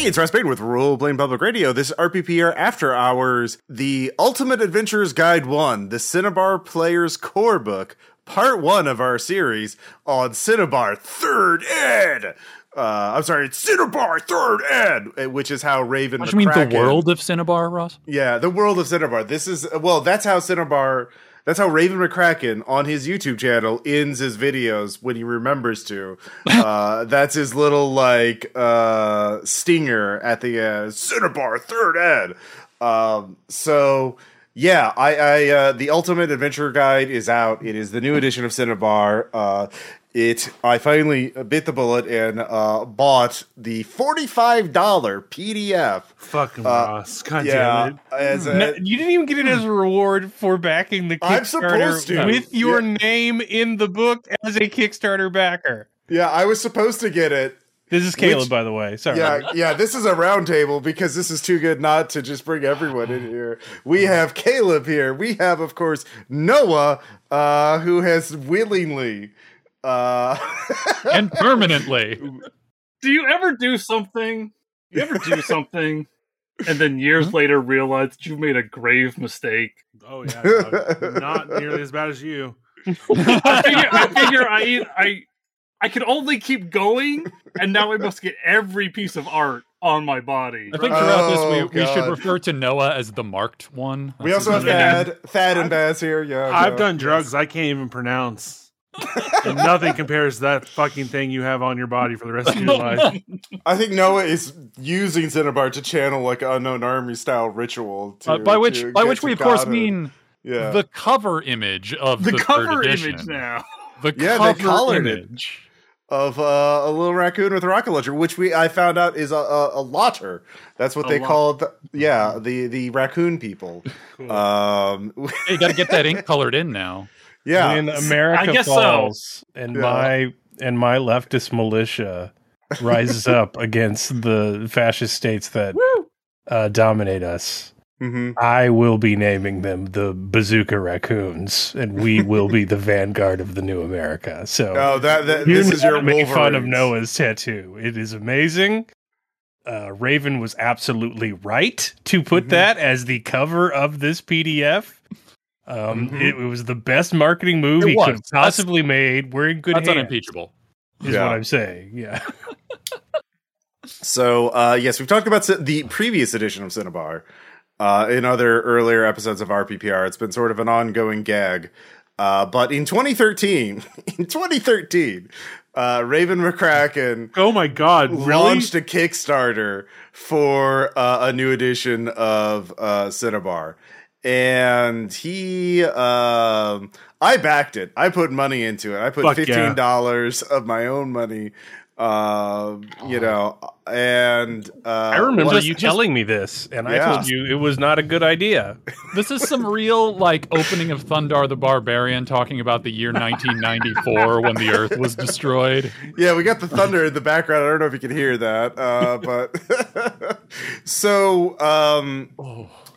Hey, it's Ross Payton with Role Playing Public Radio. This is RPPR After Hours, the Ultimate Adventures Guide 1, the Cinnabar Player's Core Book, part one of our series on Cinnabar Third Ed. Uh, I'm sorry, it's Cinnabar Third Ed, which is how Raven. What do you mean the world of Cinnabar, Ross? Yeah, the world of Cinnabar. This is well, that's how Cinnabar. That's how Raven McCracken on his YouTube channel ends his videos when he remembers to. Uh, that's his little like uh, stinger at the end. Cinnabar Third Ed. Um, so yeah, I, I uh, the Ultimate Adventure Guide is out. It is the new edition of Cinnabar. Uh, it I finally bit the bullet and uh, bought the forty five dollar PDF. Fucking Uh, Ross. God yeah, damn it. as a- No, you didn't even get it as a reward for backing the I'm supposed to. Kickstarter with your Yeah. name in the book as a Kickstarter backer. Yeah, I was supposed to get it. This is Caleb, Which- by the way. Sorry. Yeah, yeah, this is a roundtable because this is too good not to just bring everyone in here. We have Caleb here. We have, of course, Noah, uh, who has willingly uh and permanently. Do you ever do something? You ever do something and then years later realize that you've made a grave mistake? Oh yeah, no, not nearly as bad as you. I figure I figure I I I could only keep going, and now I must get every piece of art on my body. I think throughout Oh, this we, we should refer to Noah as the marked one. we also have Yeah. Thad, Thad and Baz here. Yeah. I've yeah. done drugs I can't even pronounce. and nothing compares to that fucking thing you have on your body for the rest of your life. I think Noah is using Cinnabar to channel like unknown army style ritual. To, Uh, by which to by which we of course Godhood. mean yeah. the cover image of the, the, cover third image now. The Yeah, they cover colored it. Image. of uh, a little raccoon with a rocket launcher, which we I found out is a, a, a lotter. That's what A they lot- called. Yeah, the the raccoon people. Um, you got to get that ink colored in now. yeah, when America I guess so. falls and Yeah. my and my leftist militia rises up against the fascist states that uh, dominate us, hmm I will be naming them the Bazooka Raccoons, and we will be the vanguard of the new America. So Oh, that, that you this is your make fun of Noah's tattoo. It is amazing. Uh, Raven was absolutely right to put Mhm. that as the cover of this PDF. Um, Mhm. it, it was the best marketing move It he was. could have possibly made. We're in good That's hands, unimpeachable. is Yeah. what I'm saying. Yeah. So uh, yes, we've talked about the previous edition of Cinnabar uh, in other earlier episodes of RPPR. It's been sort of an ongoing gag. Uh, but in 2013, in 2013, uh, Raven McCracken Oh my god, really? launched a Kickstarter for uh, a new edition of uh, Cinnabar, and he, um, I backed it. I put money into it. I put Fuck fifteen dollars of my own money. Um, you know, and uh, I remember just- you just- telling me this, and I told you it was not a good idea. This is some real like opening of Thundarr the Barbarian talking about the year 1994 when the Earth was destroyed. Yeah, we got the thunder in the background. I don't know if you can hear that, uh, but so um,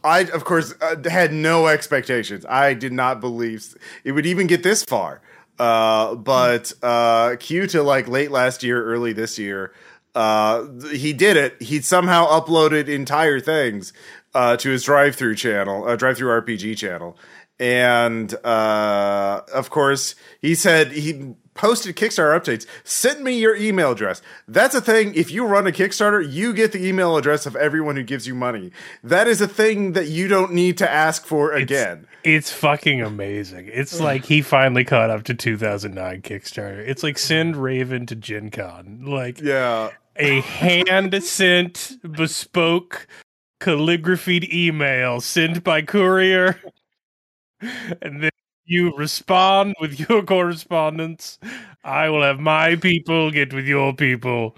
I, of course, uh, had no expectations. I did not believe it would even get this far. Uh, but uh, Q to like late last year, early this year, uh, he did it. He somehow uploaded entire things uh, to his DriveThru channel, uh, DriveThru RPG channel, and uh, of course, he said he posted Kickstarter updates. Send me your email address. That's a thing. If you run a Kickstarter, you get the email address of everyone who gives you money. That is a thing that you don't need to ask for again. It's fucking amazing. It's like he finally caught up to 2009 Kickstarter. It's like send Raven to Gen Con. Like Yeah. a hand sent bespoke calligraphied email sent by courier and then you respond with your correspondence i will have my people get with your people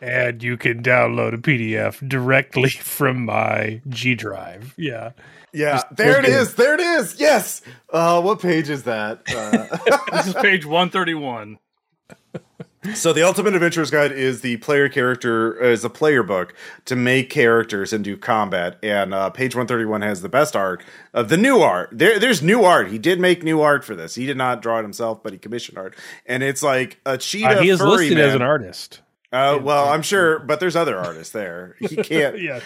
and you can download a pdf directly from my g drive yeah Yeah. Just There it okay. is. There it is. Yes. Uh, what page is that? Uh, This is page 131. So the Ultimate Adventurer's Guide is the player character is a player book to make characters and do combat. And uh, page one thirty one has the best art of the new art. There, there's new art. He did make new art for this. He did not draw it himself, but he commissioned art, and it's like a cheetah. Uh, he is listed man. as an artist Uh, well, I'm sure, but there's other artists there. He can't. yes.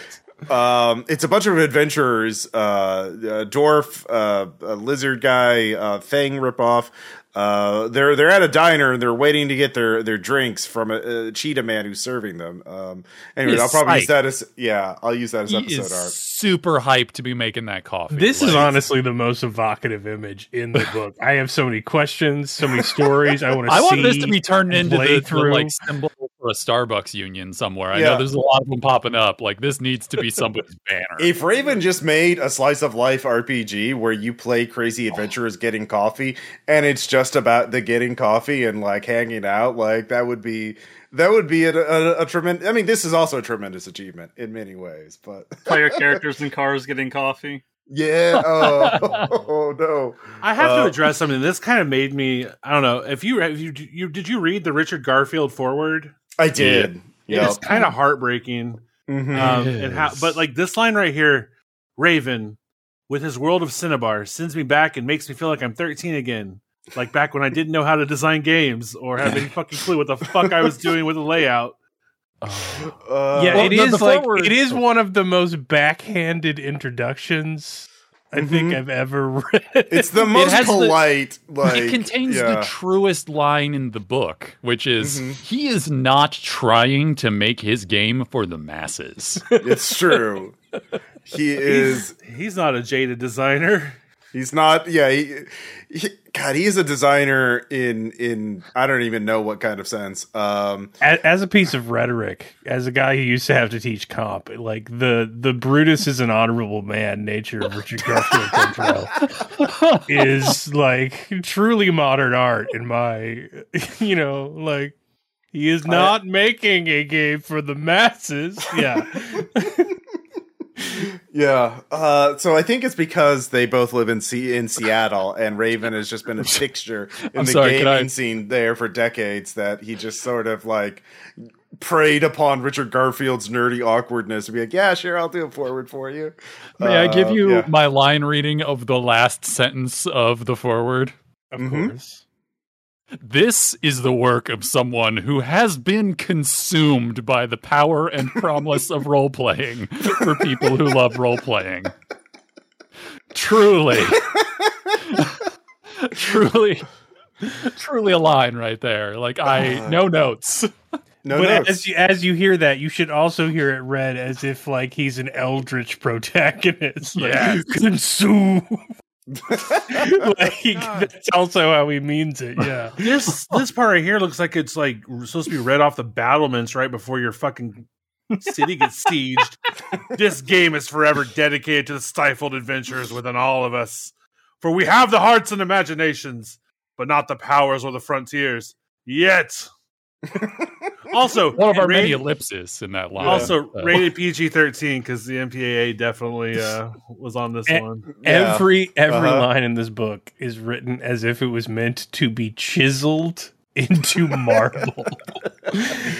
Um, it's a bunch of adventurers, uh, uh dwarf, uh, a lizard guy, uh, Fang ripoff. Uh, they're they're at a diner and they're waiting to get their their drinks from a, a cheetah man who's serving them. Um, anyway, I'll probably use that as yeah, I'll use that as He episode is art. super hyped to be making that coffee. This is honestly the most evocative image in the book. I have so many questions, so many stories. I want to. I see want this to be turned into play the, the through. like symbol for a Starbucks union somewhere. I Yeah. know there's a lot of them popping up. Like this needs to be somebody's banner. If Raven just made a slice of life RPG where you play crazy adventurers getting coffee and it's just about the getting coffee and like hanging out, like that would be that would be a, a, a tremendous. I mean, this is also a tremendous achievement in many ways, but Player characters in cars getting coffee. yeah. Oh, oh no. I have Uh, to address something. This kind of made me. I don't know if you if you, you did you read the Richard Garfield forward? I did. Yeah. It's kind of heartbreaking. Mhm. Um, It and how, is. but like this line right here, Raven, with his world of Cinnabar, sends me back and makes me feel like I'm 13 again. Like back when I didn't know how to design games or have any fucking clue what the fuck I was doing with the layout. Uh, yeah, Well, it the- is the like forward- it is one of the most backhanded introductions I think Mhm. I've ever read. It's the most has the- polite. like it contains yeah. the truest line in the book, which is Mhm. he is not trying to make his game for the masses. It's true. He is. He's not a jaded designer. He's not. Yeah. He, he, God, he is a designer in in I don't even know what kind of sense. Um. as, as a piece of rhetoric, as a guy who used to have to teach comp, like the the Brutus is an honorable man nature of Richard Garfield Control is like truly modern art in my, you know, like he is not making a game for the masses. Yeah, Yeah. Uh. So I think it's because they both live in Se- in Seattle, and Raven has just been a fixture in I'm the sorry, gaming I- scene there for decades. That he just sort of like preyed upon Richard Garfield's nerdy awkwardness to be like, yeah, sure, I'll do a forward for you. May I give Uh, you yeah. my line reading of the last sentence of the forward? of Mhm. course. This is the work of someone who has been consumed by the power and promise of role playing for people who love role playing. Truly. truly. Truly a line right there. Like I uh-huh. no notes. No but notes. as you, as you hear that, you should also hear it read as if like he's an eldritch protagonist. Like, Yes. consume. like oh, that's also how he means it. Yeah. This this part right here looks like it's like supposed to be read off the battlements right before your fucking city gets sieged. this game is forever dedicated to the stifled adventures within all of us. For we have the hearts and imaginations, but not the powers or the frontiers. Yet. Also, One of our ra- many ellipses in that line. also Uh, rated PG thirteen because the MPAA definitely uh, was on this one. Yeah. Every every Uh-huh. line in this book is written as if it was meant to be chiseled into marble.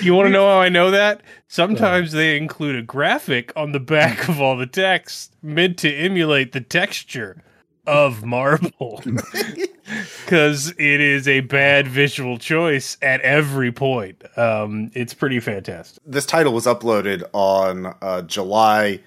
you want to know how I know that? Sometimes they include a graphic on the back of all the text meant to emulate the texture of marble. Cuz it is a bad visual choice at every point. Um it's pretty fantastic. this title was uploaded on uh, July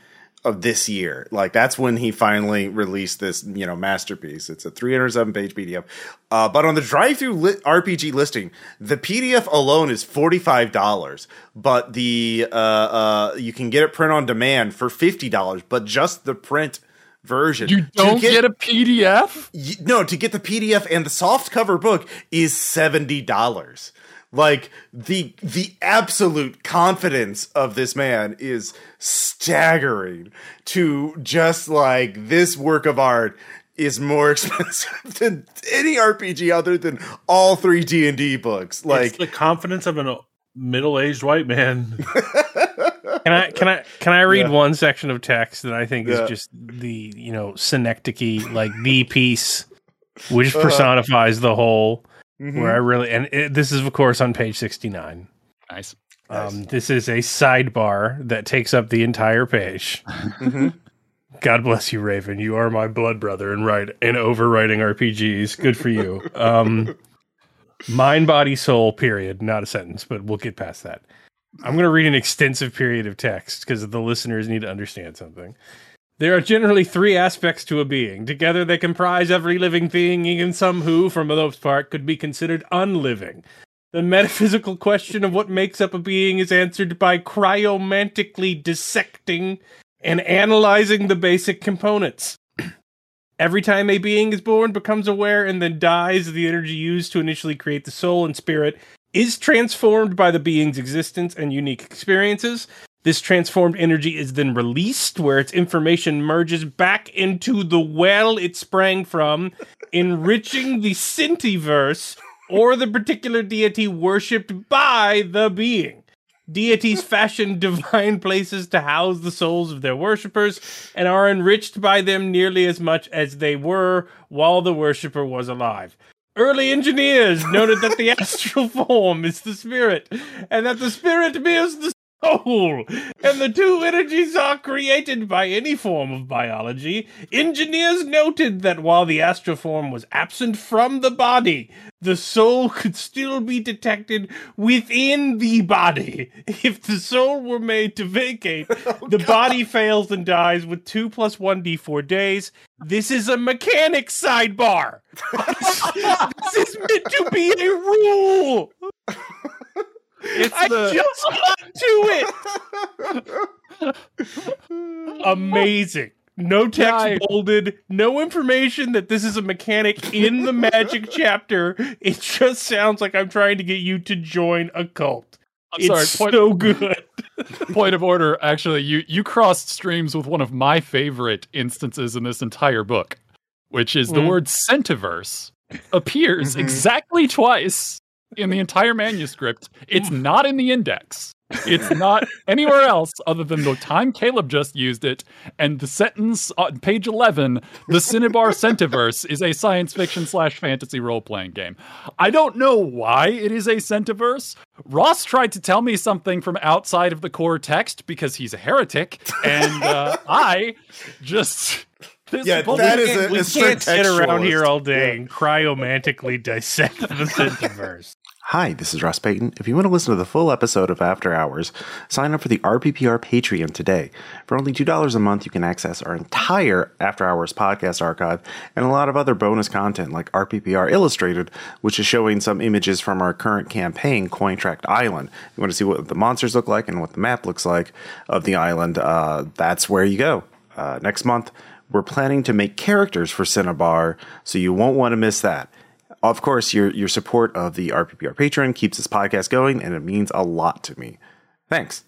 of this year. Like that's when he finally released this, you know, masterpiece. It's a 307 page PDF. Uh, but on the DriveThru li- RPG listing, the PDF alone is forty five dollars. But the uh, uh, you can get it print on demand for fifty dollars. But just the print version. you don't get, a PDF? Y- no to get the pdf and the soft cover book is $70 like the the absolute confidence of this man is staggering to just like this work of art is more expensive than any rpg other than all three d&d books Like like the confidence of a middle aged white man. Can I can I can I read Yeah. one section of text that I think Yeah. is just the you know synecdoche like the piece which Uh-huh. personifies the whole mhm. where I really and it, this is of course on page 69. Nice. Um, this is a sidebar that takes up the entire page. Mhm. God bless you, Raven. You are my blood brother in write in overwriting RPGs. Good for you. Um, mind, body, soul. Period. Not a sentence, but we'll get past that. I'm going to read an extensive period of text because the listeners need to understand something. There are generally three aspects to a being. Together, they comprise every living thing, even some who, for the most part, could be considered unliving. The metaphysical question of what makes up a being is answered by cryomantically dissecting and analyzing the basic components. Every time a being is born, becomes aware, and then dies, the energy used to initially create the soul and spirit is transformed by the being's existence and unique experiences. This transformed energy is then released, where its information merges back into the well it sprang from, enriching the Syntiverse or the particular deity worshipped by the being. Deities fashion divine places to house the souls of their worshippers and are enriched by them nearly as much as they were while the worshipper was alive. Early engineers noted that the astral form is the spirit, and that the spirit mirrors the soul, and the two energies are created by any form of biology. Engineers noted that while the astral form was absent from the body, the soul could still be detected within the body. If the soul were made to vacate, oh, the body fails and dies with 2 plus 1d4 days. This is a mechanic sidebar. this is meant to be a rule. It's I the just got to it. Amazing. No text bolded, no information that this is a mechanic in the magic chapter. It just sounds like I'm trying to get you to join a cult. I'm It's sorry. Point, so good. point of order. Actually, you you crossed streams with one of my favorite instances in this entire book, which is the Mm. word centiverse appears Mhm. exactly twice in the entire manuscript. It's not in the index. It's not anywhere else other than the time Caleb just used it. And the sentence on page 11 the Cinnabar Centiverse is a science fiction slash fantasy role playing game. I don't know why it is a Centiverse. Ross tried to tell me something from outside of the core text because he's a heretic. And uh, I just. This Yeah, book- that is a- we a can't sit around here all day and cryomantically dissect the Syntiverse. Hi, this is Ross Payton. If you want to listen to the full episode of After Hours, sign up for the RPPR Patreon today. For only $2 a month, you can access our entire After Hours podcast archive and a lot of other bonus content like RPPR Illustrated, which is showing some images from our current campaign, Cointract Island. You want to see what the monsters look like and what the map looks like of the island, uh, that's where you go. Uh, next month, we're planning to make characters for Cinnabar, so you won't want to miss that. Of course, your your support of the RPPR Patreon keeps this podcast going, and it means a lot to me. Thanks.